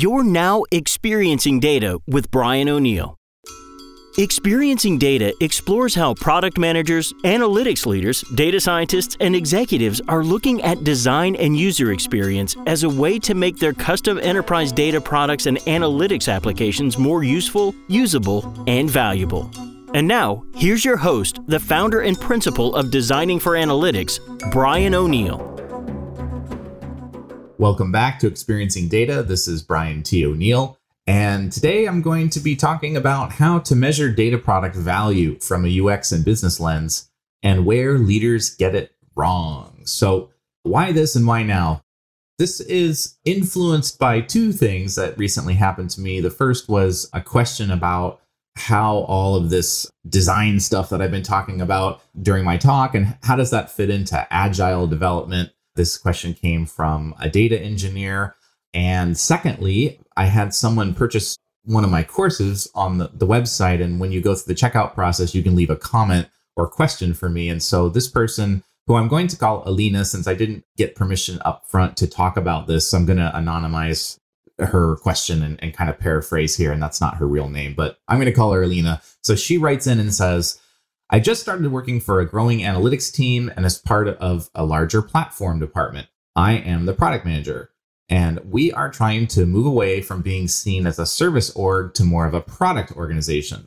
You're now experiencing data with Brian O'Neill. Experiencing Data explores how product managers, analytics leaders, data scientists, and executives are looking at design and user experience as a way to make their custom enterprise data products and analytics applications more useful, usable, and valuable. And now, here's your host, the founder and principal of Designing for Analytics, Brian O'Neill. Welcome back to Experiencing Data. This is Brian T. O'Neill. And today I'm going to be talking about how to measure data product value from a UX and business lens and where leaders get it wrong. So, why this and why now? This is influenced by two things that recently happened to me. The first was a question about how all of this design stuff that I've been talking about during my talk and how does that fit into agile development? This question came from a data engineer. And secondly, I had someone purchase one of my courses on the, the website. And when you go through the checkout process, you can leave a comment or question for me. And so this person, who I'm going to call Alina, since I didn't get permission up front to talk about this, I'm going to anonymize her question and, and kind of paraphrase here, and that's not her real name, but I'm going to call her Alina. So she writes in and says, I just started working for a growing analytics team and as part of a larger platform department. I am the product manager, and we are trying to move away from being seen as a service org to more of a product organization.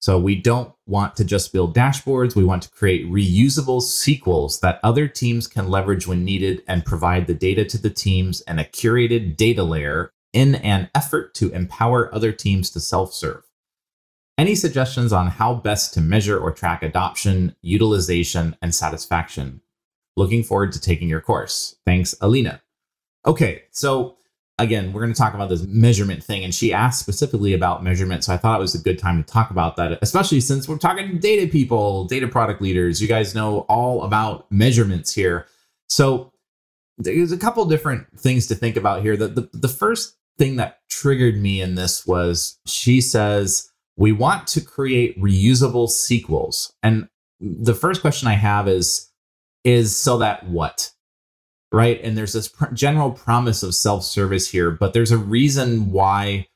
So we don't want to just build dashboards. We want to create reusable SQLs that other teams can leverage when needed and provide the data to the teams and a curated data layer in an effort to empower other teams to self serve. Any suggestions on how best to measure or track adoption, utilization, and satisfaction? Looking forward to taking your course. Thanks, Alina. Okay, so again, we're going to talk about this measurement thing. And she asked specifically about measurement. So I thought it was a good time to talk about that, especially since we're talking to data people, data product leaders. You guys know all about measurements here. So there's a couple different things to think about here. The, the, the first thing that triggered me in this was she says, we want to create reusable SQLs. And the first question I have is, is so that what? Right. And there's this pr- general promise of self service here, but there's a reason why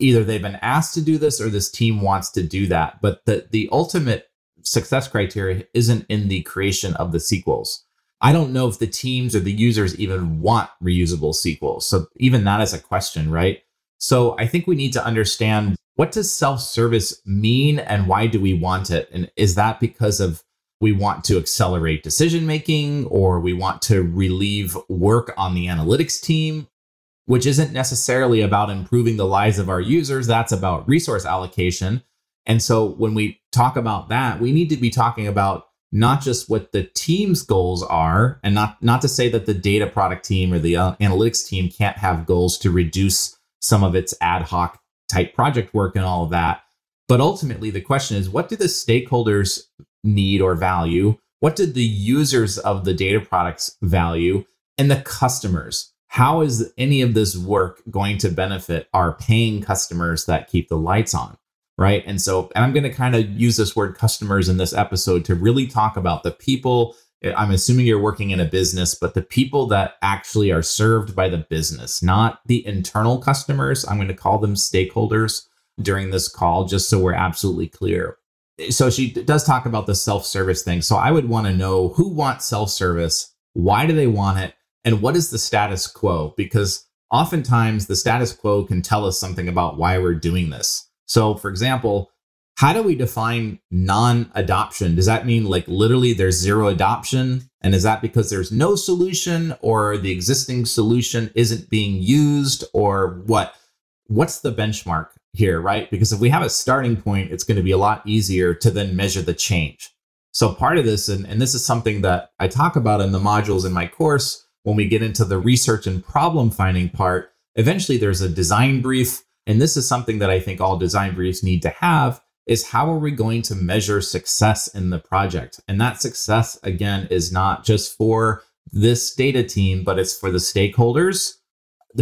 either they've been asked to do this or this team wants to do that. But the, the ultimate success criteria isn't in the creation of the SQLs. I don't know if the teams or the users even want reusable SQLs. So even that is a question, right? So I think we need to understand what does self-service mean and why do we want it? And is that because of we want to accelerate decision making or we want to relieve work on the analytics team, which isn't necessarily about improving the lives of our users, that's about resource allocation. And so when we talk about that, we need to be talking about not just what the team's goals are and not not to say that the data product team or the uh, analytics team can't have goals to reduce some of its ad hoc type project work and all of that but ultimately the question is what do the stakeholders need or value what did the users of the data products value and the customers how is any of this work going to benefit our paying customers that keep the lights on right? And so, and I'm going to kind of use this word customers in this episode to really talk about the people. I'm assuming you're working in a business, but the people that actually are served by the business, not the internal customers. I'm going to call them stakeholders during this call, just so we're absolutely clear. So she does talk about the self service thing. So I would want to know who wants self service, why do they want it, and what is the status quo? Because oftentimes the status quo can tell us something about why we're doing this. So, for example, how do we define non adoption? Does that mean like literally there's zero adoption? And is that because there's no solution or the existing solution isn't being used or what? What's the benchmark here, right? Because if we have a starting point, it's going to be a lot easier to then measure the change. So, part of this, and, and this is something that I talk about in the modules in my course when we get into the research and problem finding part, eventually there's a design brief and this is something that I think all design briefs need to have is how are we going to measure success in the project? And that success again is not just for this data team, but it's for the stakeholders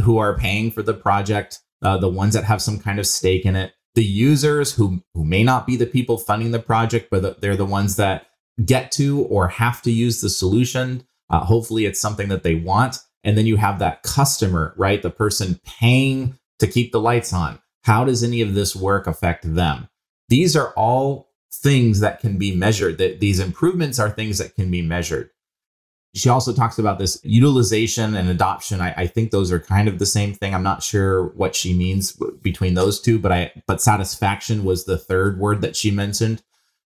who are paying for the project, uh, the ones that have some kind of stake in it, the users who who may not be the people funding the project, but they're the ones that get to or have to use the solution. Uh, hopefully, it's something that they want. And then you have that customer, right? The person paying to keep the lights on? How does any of this work affect them? These are all things that can be measured. That these improvements are things that can be measured. She also talks about this utilization and adoption. I, I, think those are kind of the same thing. I'm not sure what she means between those two, but I but satisfaction was the third word that she mentioned.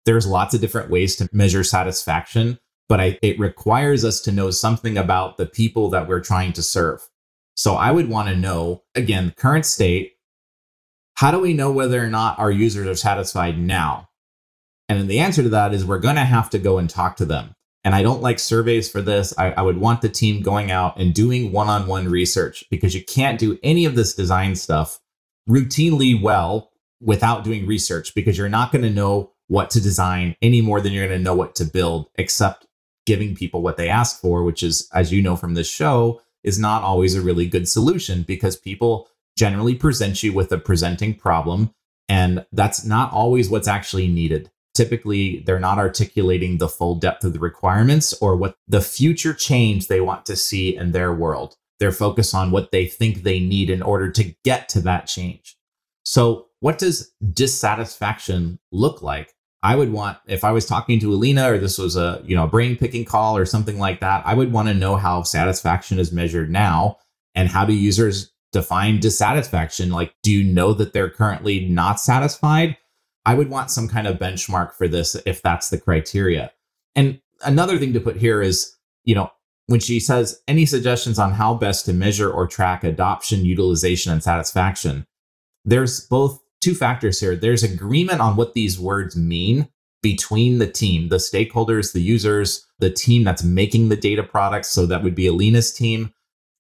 There's lots of different ways to measure satisfaction, but I, it requires us to know something about the people that we're trying to serve. So I would want to know again, current state. How do we know whether or not our users are satisfied now? And then the answer to that is we're going to have to go and talk to them and I don't like surveys for this. I, I would want the team going out and doing one on one research because you can't do any of this design stuff routinely well without doing research because you're not going to know what to design any more than you're going to know what to build, except giving people what they ask for, which is, as you know from this show, is not always a really good solution because people generally present you with a presenting problem. And that's not always what's actually needed typically they're not articulating the full depth of the requirements or what the future change they want to see in their world. They're focused on what they think they need in order to get to that change. So, what does dissatisfaction look like? I would want if I was talking to Alina or this was a, you know, brain picking call or something like that, I would want to know how satisfaction is measured now and how do users define dissatisfaction? Like do you know that they're currently not satisfied? I would want some kind of benchmark for this if that's the criteria. And another thing to put here is, you know, when she says any suggestions on how best to measure or track adoption, utilization, and satisfaction, there's both two factors here. There's agreement on what these words mean between the team, the stakeholders, the users, the team that's making the data products. So that would be Alina's team.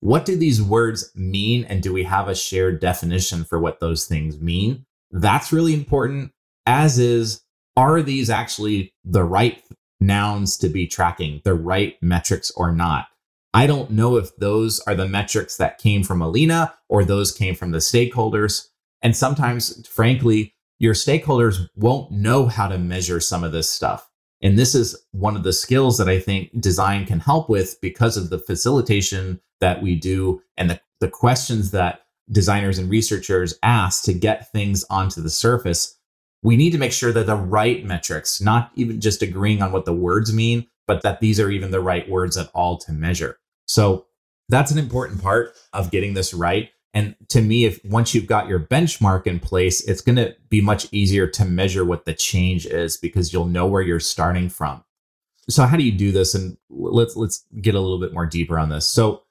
What do these words mean? And do we have a shared definition for what those things mean? That's really important as is, are these actually the right nouns to be tracking, the right metrics or not? I don't know if those are the metrics that came from Alina or those came from the stakeholders. And sometimes, frankly, your stakeholders won't know how to measure some of this stuff. And this is one of the skills that I think design can help with because of the facilitation that we do and the, the questions that designers and researchers ask to get things onto the surface we need to make sure that the right metrics, not even just agreeing on what the words mean, but that these are even the right words at all to measure. So that's an important part of getting this right. And to me, if once you've got your benchmark in place, it's going to be much easier to measure what the change is because you'll know where you're starting from. So how do you do this? And let's let's get a little bit more deeper on this. So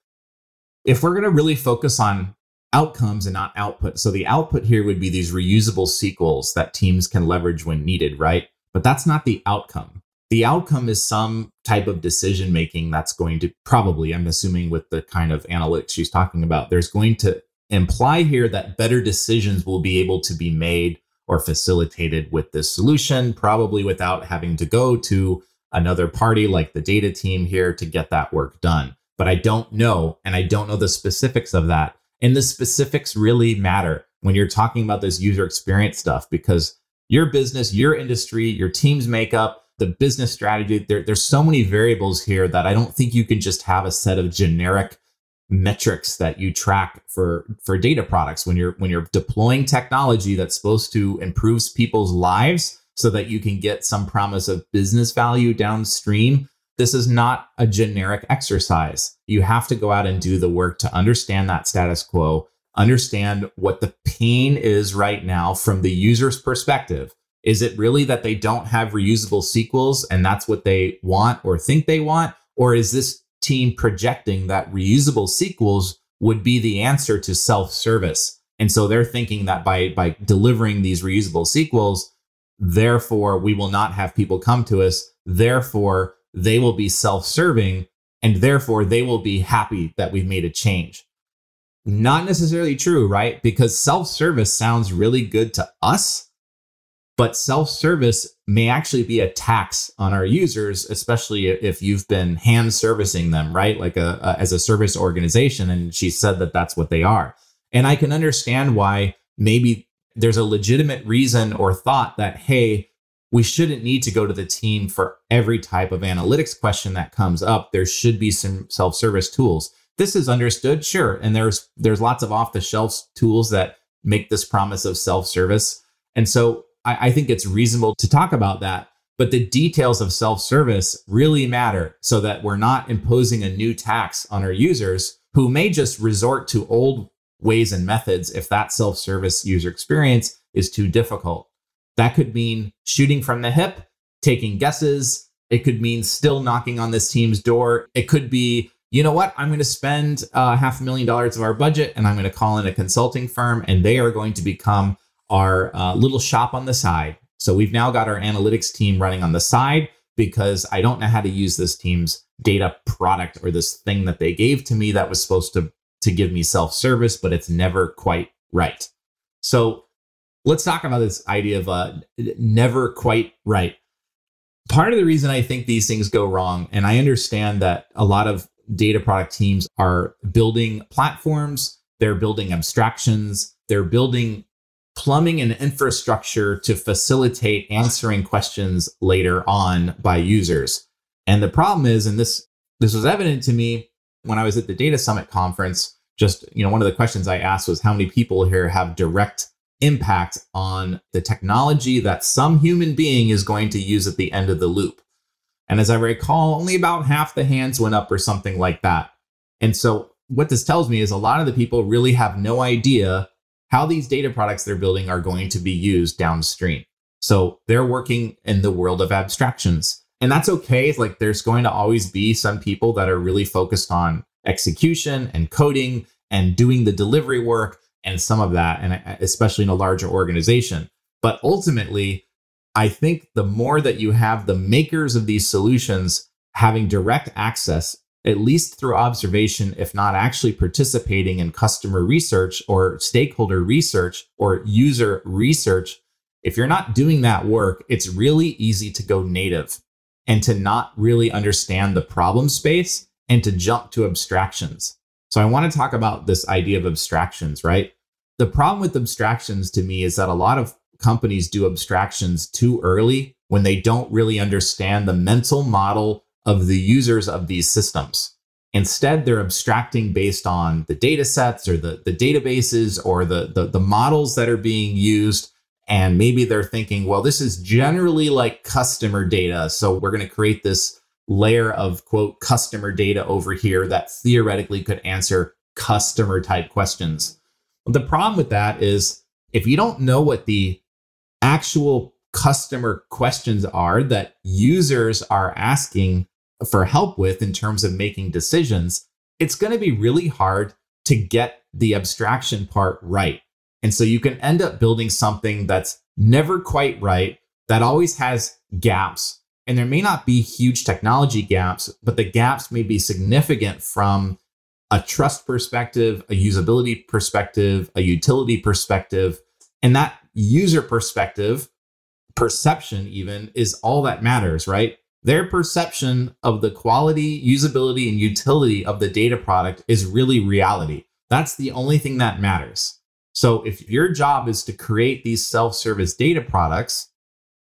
if we're going to really focus on outcomes and not output. So the output here would be these reusable SQLs that teams can leverage when needed, right? But that's not the outcome. The outcome is some type of decision making that's going to probably, I'm assuming with the kind of analytics she's talking about, there's going to imply here that better decisions will be able to be made or facilitated with this solution, probably without having to go to another party like the data team here to get that work done. But I don't know, and I don't know the specifics of that. And the specifics really matter when you're talking about this user experience stuff because your business, your industry, your team's makeup, the business strategy, there, there's so many variables here that I don't think you can just have a set of generic metrics that you track for for data products when you're when you're deploying technology that's supposed to improve people's lives so that you can get some promise of business value downstream this is not a generic exercise. You have to go out and do the work to understand that status quo, understand what the pain is right now from the user's perspective. Is it really that they don't have reusable SQLs and that's what they want or think they want? Or is this team projecting that reusable SQLs would be the answer to self service? And so they're thinking that by, by delivering these reusable SQLs, therefore we will not have people come to us. Therefore, they will be self serving and therefore they will be happy that we've made a change. Not necessarily true, right? Because self service sounds really good to us, but self service may actually be a tax on our users, especially if you've been hand servicing them, right? Like a, a, as a service organization. And she said that that's what they are. And I can understand why maybe there's a legitimate reason or thought that, hey, we shouldn't need to go to the team for every type of analytics question that comes up. There should be some self service tools. This is understood, sure. And there's there's lots of off-the-shelf tools that make this promise of self-service. And so I, I think it's reasonable to talk about that. But the details of self-service really matter so that we're not imposing a new tax on our users who may just resort to old ways and methods if that self-service user experience is too difficult. That could mean shooting from the hip, taking guesses. It could mean still knocking on this team's door. It could be, you know what, I'm going to spend uh, half a million dollars of our budget and I'm going to call in a consulting firm and they are going to become our uh, little shop on the side. So we've now got our analytics team running on the side because I don't know how to use this team's data product or this thing that they gave to me that was supposed to to give me self-service, but it's never quite right. So let's talk about this idea of uh, never quite right. Part of the reason I think these things go wrong, and I understand that a lot of data product teams are building platforms, they're building abstractions, they're building plumbing and infrastructure to facilitate answering questions later on by users. And the problem is, and this this was evident to me when I was at the Data Summit conference, just you know, one of the questions I asked was how many people here have direct impact on the technology that some human being is going to use at the end of the loop. And as I recall, only about half the hands went up or something like that. And so what this tells me is a lot of the people really have no idea how these data products they're building are going to be used downstream. So they're working in the world of abstractions. And that's okay. It's like there's going to always be some people that are really focused on execution and coding and doing the delivery work and some of that, and especially in a larger organization. But ultimately, I think the more that you have the makers of these solutions having direct access, at least through observation, if not actually participating in customer research or stakeholder research or user research, if you're not doing that work, it's really easy to go native and to not really understand the problem space and to jump to abstractions. So I want to talk about this idea of abstractions, right? The problem with abstractions to me is that a lot of companies do abstractions too early when they don't really understand the mental model of the users of these systems. Instead, they're abstracting based on the data sets or the, the databases or the, the, the models that are being used. And maybe they're thinking, well, this is generally like customer data. So we're going to create this layer of quote customer data over here that theoretically could answer customer type questions. The problem with that is if you don't know what the actual customer questions are that users are asking for help with in terms of making decisions, it's going to be really hard to get the abstraction part right. And so you can end up building something that's never quite right, that always has gaps, and there may not be huge technology gaps, but the gaps may be significant from a trust perspective, a usability perspective, a utility perspective. And that user perspective, perception even, is all that matters, right? Their perception of the quality, usability, and utility of the data product is really reality. That's the only thing that matters. So if your job is to create these self service data products,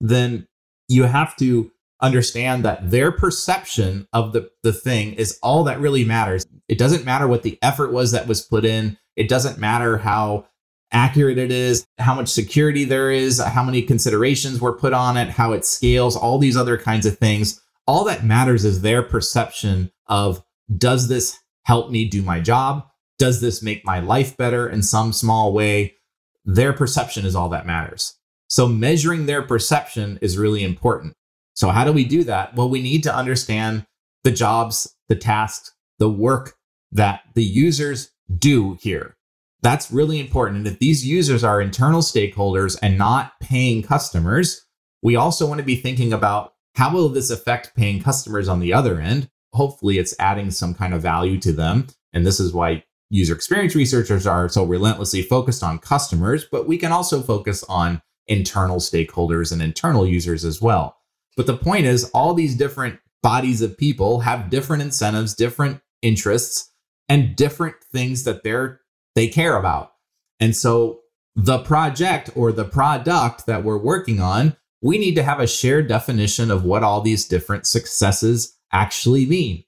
then you have to understand that their perception of the, the thing is all that really matters. It doesn't matter what the effort was that was put in, it doesn't matter how accurate it is, how much security there is, how many considerations were put on it, how it scales, all these other kinds of things. All that matters is their perception of does this help me do my job? Does this make my life better in some small way? Their perception is all that matters. So measuring their perception is really important. So, how do we do that? Well, we need to understand the jobs, the tasks, the work that the users do here. That's really important. And if these users are internal stakeholders and not paying customers, we also want to be thinking about how will this affect paying customers on the other end? Hopefully, it's adding some kind of value to them. And this is why user experience researchers are so relentlessly focused on customers, but we can also focus on internal stakeholders and internal users as well. But the point is, all these different bodies of people have different incentives, different interests, and different things that they're they care about. And so the project or the product that we're working on, we need to have a shared definition of what all these different successes actually mean.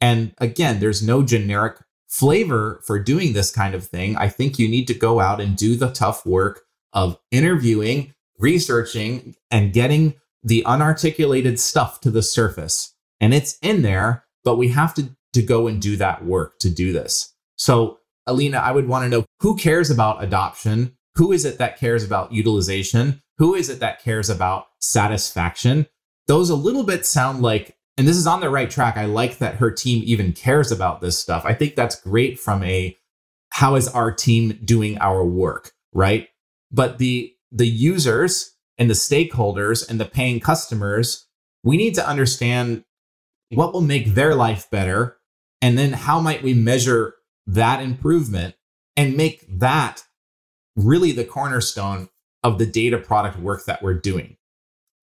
And again, there's no generic flavor for doing this kind of thing, I think you need to go out and do the tough work of interviewing, researching, and getting the unarticulated stuff to the surface. And it's in there, but we have to, to go and do that work to do this. So, Alina, I would want to know who cares about adoption? Who is it that cares about utilization? Who is it that cares about satisfaction? Those a little bit sound like, and this is on the right track. I like that her team even cares about this stuff. I think that's great from a how is our team doing our work, right? But the the users and the stakeholders and the paying customers, we need to understand what will make their life better and then how might we measure that improvement and make that really the cornerstone of the data product work that we're doing.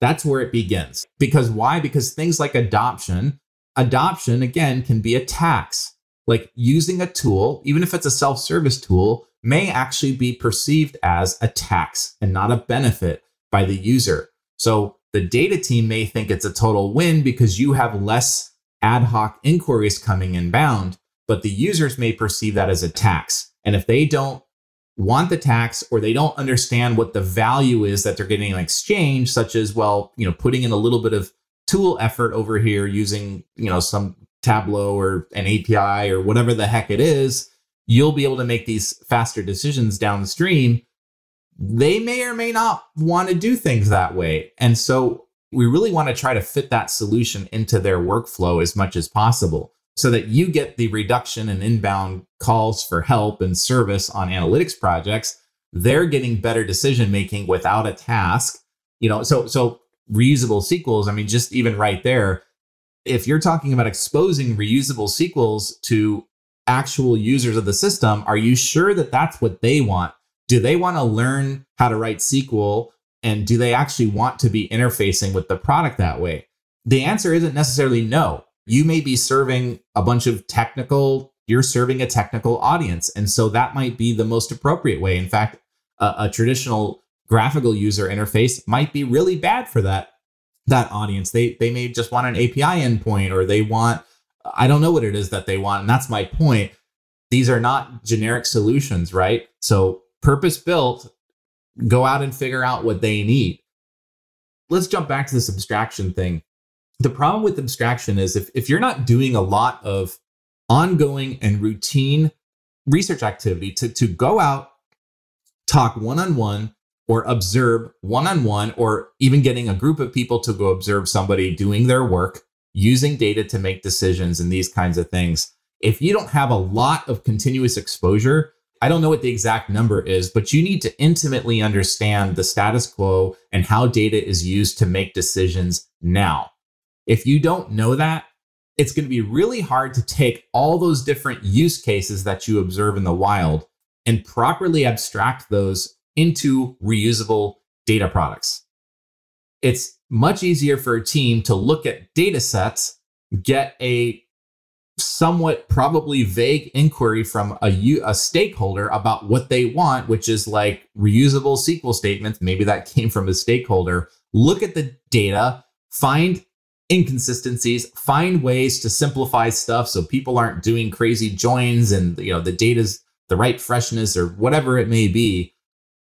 That's where it begins. Because why? Because things like adoption, adoption again can be a tax. Like using a tool, even if it's a self service tool, may actually be perceived as a tax and not a benefit by the user. So the data team may think it's a total win because you have less ad hoc inquiries coming inbound, but the users may perceive that as a tax. And if they don't want the tax or they don't understand what the value is that they're getting in exchange, such as, well, you know, putting in a little bit of tool effort over here using, you know, some Tableau or an API or whatever the heck it is, you'll be able to make these faster decisions downstream. They may or may not want to do things that way. And so we really want to try to fit that solution into their workflow as much as possible so that you get the reduction in inbound calls for help and service on analytics projects they're getting better decision making without a task you know so so reusable sqls i mean just even right there if you're talking about exposing reusable sqls to actual users of the system are you sure that that's what they want do they want to learn how to write sql and do they actually want to be interfacing with the product that way the answer isn't necessarily no you may be serving a bunch of technical, you're serving a technical audience. And so that might be the most appropriate way. In fact, a, a traditional graphical user interface might be really bad for that that audience. They they may just want an API endpoint or they want I don't know what it is that they want. And that's my point. These are not generic solutions, right? So purpose built, go out and figure out what they need. Let's jump back to this abstraction thing the problem with abstraction is if, if you're not doing a lot of ongoing and routine research activity to, to go out, talk one on one, or observe one on one, or even getting a group of people to go observe somebody doing their work, using data to make decisions and these kinds of things. If you don't have a lot of continuous exposure, I don't know what the exact number is, but you need to intimately understand the status quo and how data is used to make decisions now. If you don't know that, it's going to be really hard to take all those different use cases that you observe in the wild and properly abstract those into reusable data products. It's much easier for a team to look at data sets, get a somewhat probably vague inquiry from a, a stakeholder about what they want, which is like reusable SQL statements. Maybe that came from a stakeholder. Look at the data, find inconsistencies, find ways to simplify stuff so people aren't doing crazy joins and you know the data's the right freshness or whatever it may be.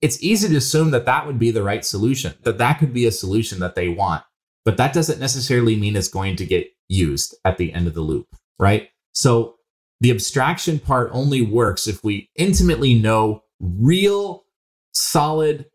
It's easy to assume that that would be the right solution, that that could be a solution that they want. But that doesn't necessarily mean it's going to get used at the end of the loop, right? So the abstraction part only works if we intimately know real, solid,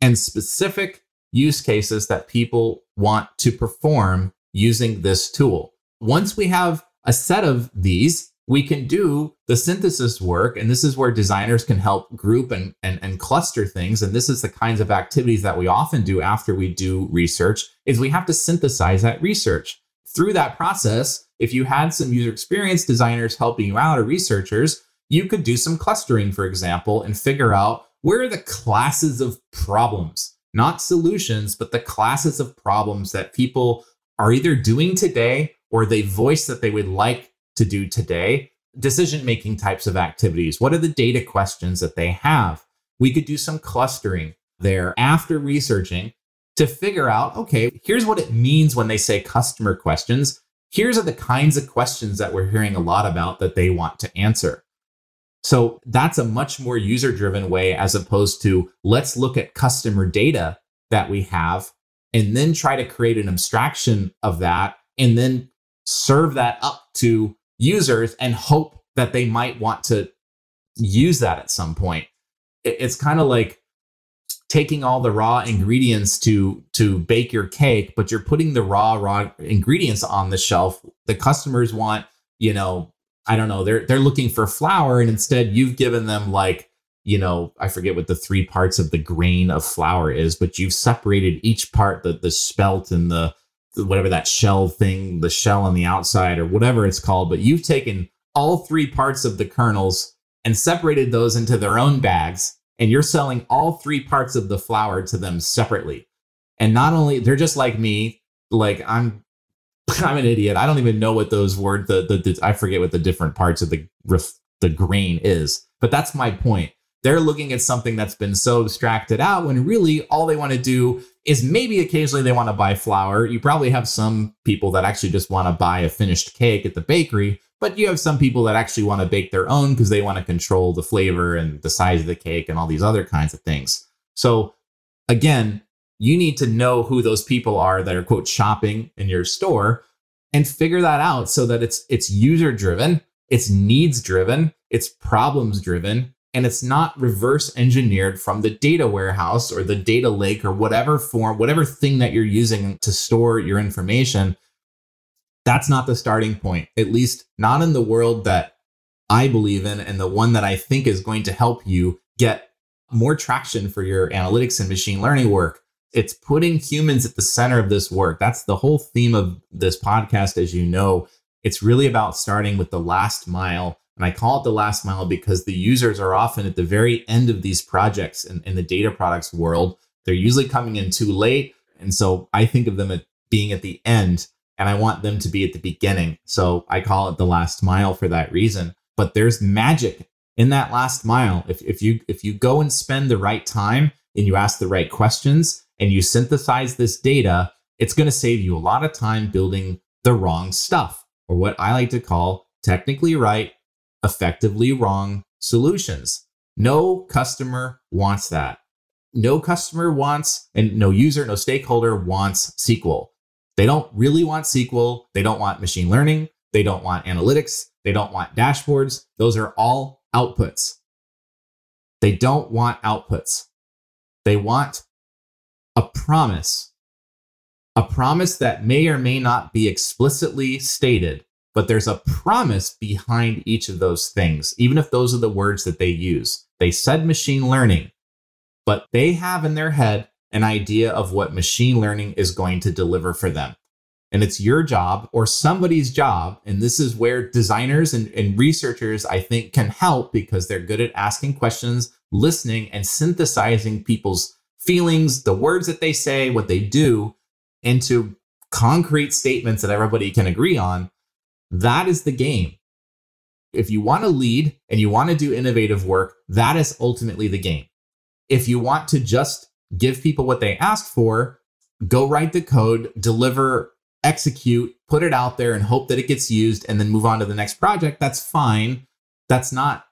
and specific use cases that people want to perform using this tool. Once we have a set of these, we can do the synthesis work. And this is where designers can help group and, and, and cluster things. And this is the kinds of activities that we often do after we do research is we have to synthesize that research. Through that process, if you had some user experience designers helping you out or researchers, you could do some clustering, for example, and figure out where are the classes of problems, not solutions, but the classes of problems that people are either doing today or they voice that they would like to do today decision making types of activities. What are the data questions that they have? We could do some clustering there after researching to figure out okay, here's what it means when they say customer questions. Here's are the kinds of questions that we're hearing a lot about that they want to answer. So that's a much more user driven way as opposed to let's look at customer data that we have and then try to create an abstraction of that and then serve that up to users and hope that they might want to use that at some point. It's kind of like taking all the raw ingredients to to bake your cake but you're putting the raw raw ingredients on the shelf. The customers want you know i don't know they're they're looking for flour and instead you've given them like you know i forget what the three parts of the grain of flour is but you've separated each part the the spelt and the whatever that shell thing the shell on the outside or whatever it's called but you've taken all three parts of the kernels and separated those into their own bags and you're selling all three parts of the flour to them separately. And not only they're just like me, like I'm I'm an idiot. I don't even know what those words the, the, the I forget what the different parts of the the grain is. But that's my point. They're looking at something that's been so abstracted out when really all they want to do is maybe occasionally they want to buy flour. You probably have some people that actually just want to buy a finished cake at the bakery, but you have some people that actually want to bake their own because they want to control the flavor and the size of the cake and all these other kinds of things. So, again, you need to know who those people are that are quote shopping in your store and figure that out so that it's it's user driven, it's needs driven, it's problems driven, and it's not reverse engineered from the data warehouse or the data lake or whatever form, whatever thing that you're using to store your information that's not the starting point, at least not in the world that I believe in and the one that I think is going to help you get more traction for your analytics and machine learning work. It's putting humans at the center of this work. That's the whole theme of this podcast, as you know. It's really about starting with the last mile. And I call it the last mile because the users are often at the very end of these projects in, in the data products world. They're usually coming in too late. And so I think of them at being at the end and I want them to be at the beginning. So I call it the last mile for that reason. But there's magic in that last mile. If, if you if you go and spend the right time and you ask the right questions and you synthesize this data, it's going to save you a lot of time building the wrong stuff, or what I like to call technically right, effectively wrong solutions. No customer wants that. No customer wants, and no user, no stakeholder wants SQL. They don't really want SQL. They don't want machine learning. They don't want analytics. They don't want dashboards. Those are all outputs. They don't want outputs. They want a promise, a promise that may or may not be explicitly stated, but there's a promise behind each of those things, even if those are the words that they use. They said machine learning, but they have in their head an idea of what machine learning is going to deliver for them. And it's your job or somebody's job. And this is where designers and, and, researchers, I think, can help because they're good at asking questions, listening, and synthesizing people's feelings, the words that they say, what they do into concrete statements that everybody can agree on. That is the game. If you want to lead and you want to do innovative work, that is ultimately the game. If you want to just give people what they ask for, go write the code, deliver, execute, put it out there and hope that it gets used and then move on to the next project, that's fine. That's not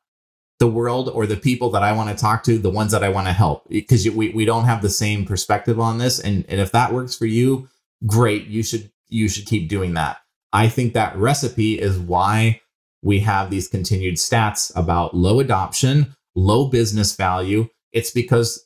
the world or the people that I want to talk to, the ones that I want to help, because we, we don't have the same perspective on this. And, and if that works for you, great. You should you should keep doing that. I think that recipe is why we have these continued stats about low adoption, low business value. It's because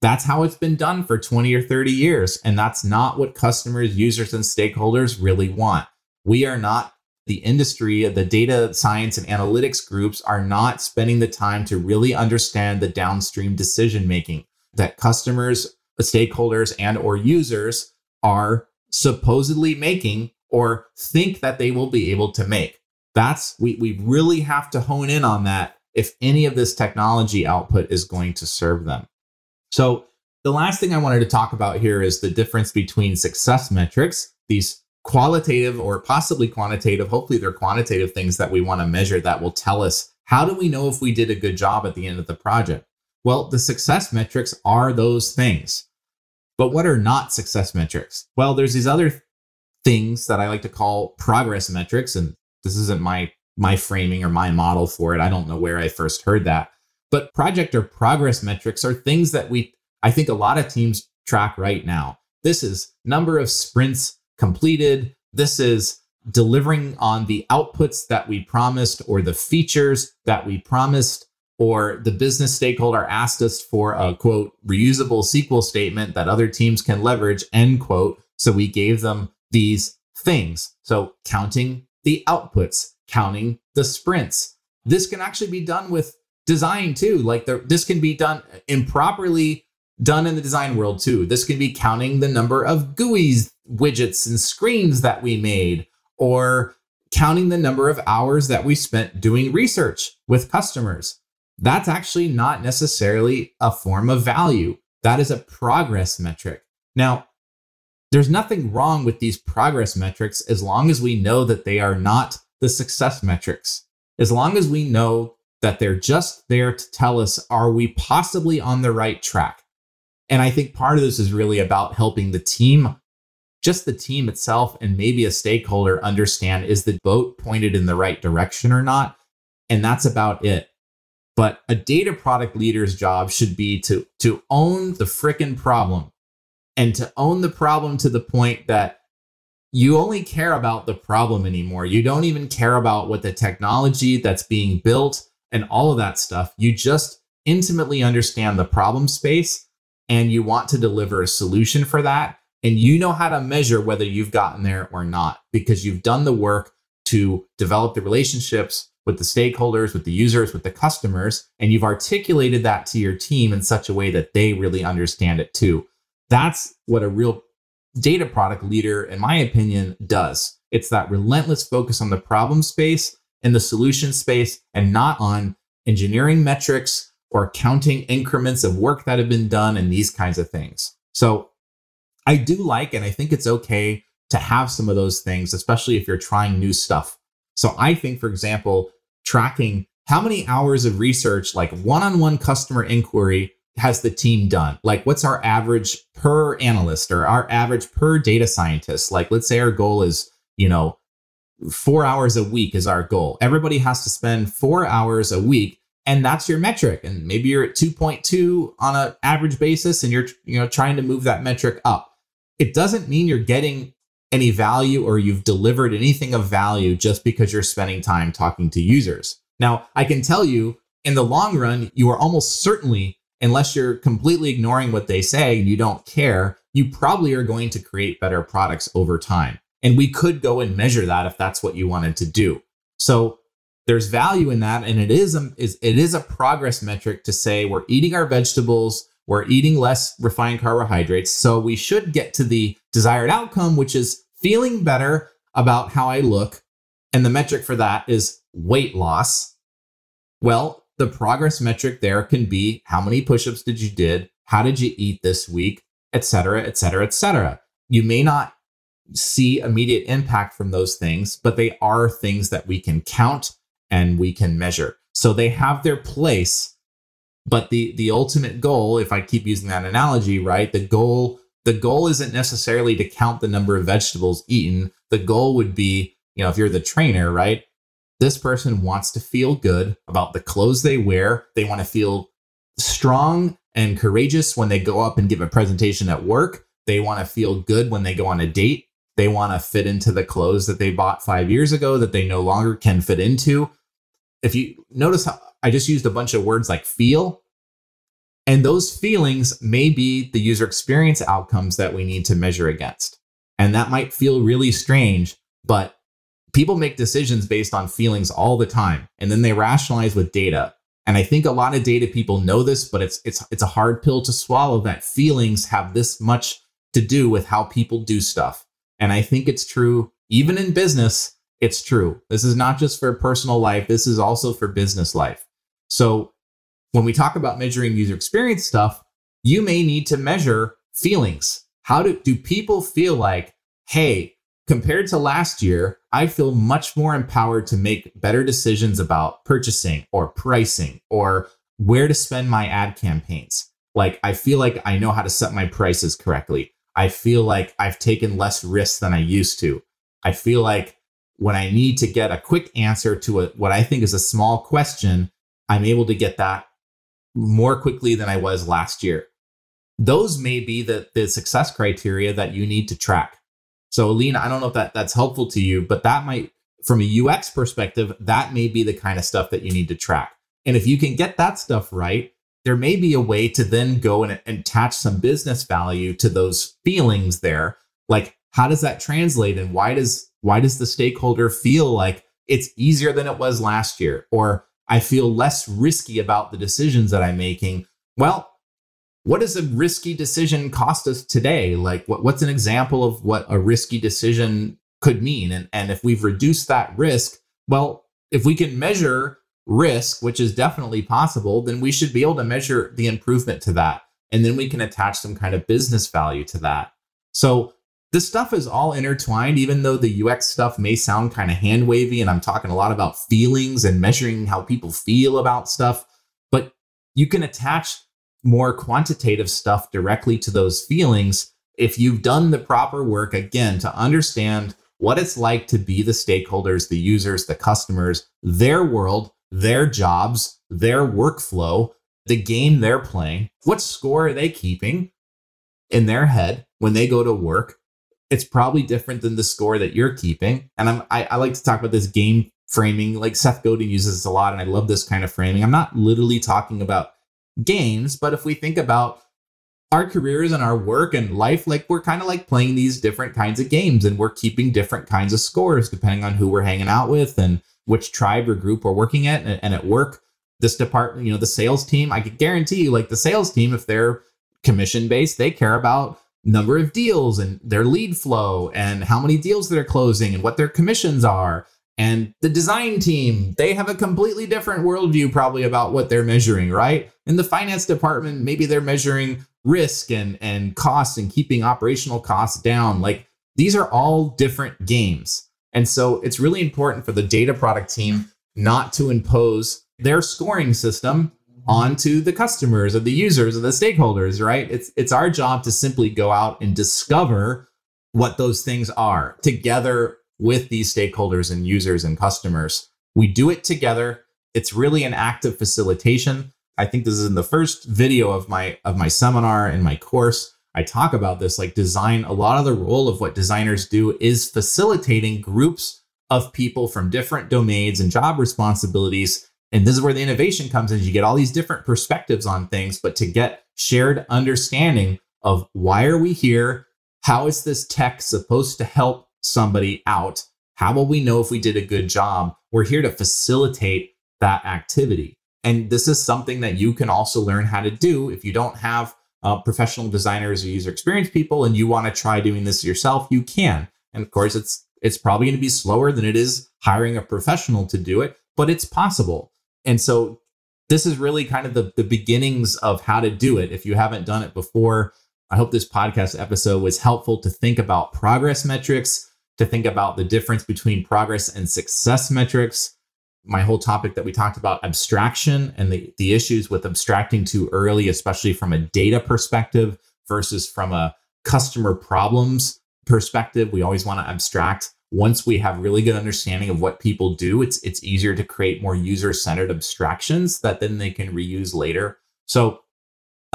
that's how it's been done for 20 or 30 years. And that's not what customers, users, and stakeholders really want. We are not the industry, the data science and analytics groups are not spending the time to really understand the downstream decision making that customers, stakeholders, and or users are supposedly making or think that they will be able to make. That's we we really have to hone in on that if any of this technology output is going to serve them. So, the last thing I wanted to talk about here is the difference between success metrics, these qualitative or possibly quantitative, hopefully they're quantitative things that we want to measure that will tell us how do we know if we did a good job at the end of the project? Well, the success metrics are those things. But what are not success metrics? Well, there's these other things that I like to call progress metrics. And this isn't my my framing or my model for it. I don't know where I first heard that. But project or progress metrics are things that we, I think a lot of teams track right now. This is number of sprints completed. This is delivering on the outputs that we promised or the features that we promised or the business stakeholder asked us for a quote reusable SQL statement that other teams can leverage end quote so we gave them these things so counting the outputs counting the sprints this can actually be done with design too like this can be done improperly done in the design world too this can be counting the number of GUIs widgets and screens that we made or counting the number of hours that we spent doing research with customers. That's actually not necessarily a form of value. That is a progress metric. Now, there's nothing wrong with these progress metrics as long as we know that they are not the success metrics. As long as we know that they're just there to tell us, are we possibly on the right track? And I think part of this is really about helping the team just the team itself and maybe a stakeholder understand is the boat pointed in the right direction or not? And that's about it. But a data product leader's job should be to, to own the frickin' problem and to own the problem to the point that you only care about the problem anymore. You don't even care about what the technology that's being built and all of that stuff. You just intimately understand the problem space and you want to deliver a solution for that and you know how to measure whether you've gotten there or not because you've done the work to develop the relationships with the stakeholders, with the users, with the customers, and you've articulated that to your team in such a way that they really understand it too. That's what a real data product leader, in my opinion, does. It's that relentless focus on the problem space and the solution space and not on engineering metrics or counting increments of work that have been done and these kinds of things. So I do like, and I think it's okay to have some of those things, especially if you're trying new stuff. So I think, for example, tracking how many hours of research, like one on one customer inquiry, has the team done? Like, what's our average per analyst or our average per data scientist? Like, let's say our goal is, you know, four hours a week is our goal. Everybody has to spend four hours a week and that's your metric and maybe you're at 2.2 on an average basis and you're you know trying to move that metric up it doesn't mean you're getting any value or you've delivered anything of value just because you're spending time talking to users. Now, I can tell you in the long run, you are almost certainly, unless you're completely ignoring what they say and you don't care, you probably are going to create better products over time. And we could go and measure that if that's what you wanted to do. So there's value in that. And it is a, is, it is a progress metric to say we're eating our vegetables, we're eating less refined carbohydrates. So we should get to the desired outcome, which is feeling better about how I look. And the metric for that is weight loss. Well, the progress metric there can be how many push-ups did you did, how did you eat this week, et cetera, et cetera, et cetera. You may not see immediate impact from those things, but they are things that we can count and we can measure. So they have their place but the the ultimate goal if i keep using that analogy right the goal the goal isn't necessarily to count the number of vegetables eaten. The goal would be you know if you're the trainer right this person wants to feel good about the clothes they wear. They want to feel strong and courageous when they go up and give a presentation at work. They want to feel good when they go on a date they want to fit into the clothes that they bought 5 years ago that they no longer can fit into if you notice how I just used a bunch of words like feel. And those feelings may be the user experience outcomes that we need to measure against. And that might feel really strange, but people make decisions based on feelings all the time. And then they rationalize with data. And I think a lot of data people know this, but it's it's it's a hard pill to swallow that feelings have this much to do with how people do stuff. And I think it's true even in business, it's true. This is not just for personal life, this is also for business life. So when we talk about measuring user experience stuff, you may need to measure feelings. How do, do people feel like, hey, compared to last year, I feel much more empowered to make better decisions about purchasing or pricing or where to spend my ad campaigns. Like, I feel like I know how to set my prices correctly. I feel like I've taken less risks than I used to. I feel like when I need to get a quick answer to a, what I think is a small question, I'm able to get that more quickly than I was last year. Those may be the, the success criteria that you need to track. So, Alina, I don't know if that, that's helpful to you, but that might, from a UX perspective, that may be the kind of stuff that you need to track. And if you can get that stuff right, there may be a way to then go and, attach some business value to those feelings there. Like, how does that translate and why does why does the stakeholder feel like it's easier than it was last year or I feel less risky about the decisions that I'm making? Well, what does a risky decision cost us today? Like what, what's an example of what a risky decision could mean? And, and if we've reduced that risk, well, if we can measure risk, which is definitely possible, then we should be able to measure the improvement to that. And then we can attach some kind of business value to that. So this stuff is all intertwined, even though the UX stuff may sound kind of hand wavy. And I'm talking a lot about feelings and measuring how people feel about stuff. But you can attach more quantitative stuff directly to those feelings if you've done the proper work, again, to understand what it's like to be the stakeholders, the users, the customers, their world, their jobs, their workflow, the game they're playing. What score are they keeping in their head when they go to work? It's probably different than the score that you're keeping. And I'm, I, I like to talk about this game framing. Like Seth Godin uses this a lot, and I love this kind of framing. I'm not literally talking about games, but if we think about our careers and our work and life, like we're kind of like playing these different kinds of games and we're keeping different kinds of scores depending on who we're hanging out with and which tribe or group we're working at. And at work, this department, you know, the sales team, I could guarantee you, like the sales team, if they're commission based, they care about number of deals and their lead flow and how many deals they're closing and what their commissions are. And the design team, they have a completely different worldview probably about what they're measuring, right? In the finance department, maybe they're measuring risk and and costs and keeping operational costs down. Like these are all different games. And so it's really important for the data product team not to impose their scoring system onto the customers or the users or the stakeholders, right? It's it's our job to simply go out and discover what those things are together with these stakeholders and users and customers. We do it together. It's really an act of facilitation. I think this is in the first video of my of my seminar and my course. I talk about this like design. A lot of the role of what designers do is facilitating groups of people from different domains and job responsibilities. And this is where the innovation comes in. You get all these different perspectives on things, but to get shared understanding of why are we here? How is this tech supposed to help somebody out, how will we know if we did a good job? We're here to facilitate that activity. And this is something that you can also learn how to do if you don't have uh, professional designers or user experience people and you want to try doing this yourself, you can. And of course, it's it's probably going to be slower than it is hiring a professional to do it, but it's possible. And so this is really kind of the, the beginnings of how to do it. If you haven't done it before, I hope this podcast episode was helpful to think about progress metrics to think about the difference between progress and success metrics. My whole topic that we talked about abstraction and the, the issues with abstracting too early, especially from a data perspective versus from a customer problems perspective. We always want to abstract. Once we have really good understanding of what people do, it's it's easier to create more user-centered abstractions that then they can reuse later. So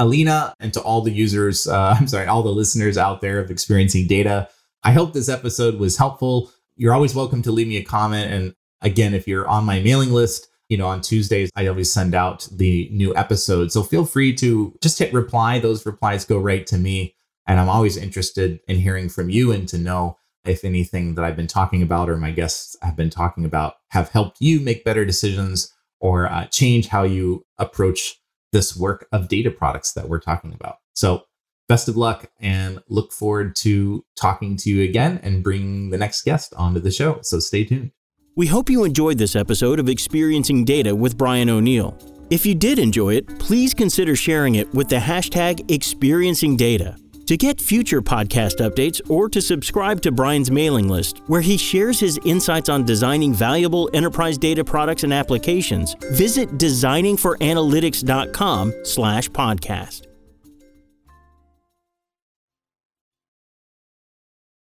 Alina, and to all the users, uh, I'm sorry, all the listeners out there of experiencing data, I hope this episode was helpful. You're always welcome to leave me a comment. And again, if you're on my mailing list, you know, on Tuesdays, I always send out the new episode. So feel free to just hit reply. Those replies go right to me. And I'm always interested in hearing from you and to know if anything that I've been talking about or my guests have been talking about have helped you make better decisions or uh, change how you approach this work of data products that we're talking about. So best of luck and look forward to talking to you again and bringing the next guest onto the show. So stay tuned. We hope you enjoyed this episode of Experiencing Data with Brian O'Neill. If you did enjoy it, please consider sharing it with the hashtag Experiencing Data. To get future podcast updates or to subscribe to Brian's mailing list, where he shares his insights on designing valuable enterprise data products and applications, visit designingforanalytics.com slash podcast.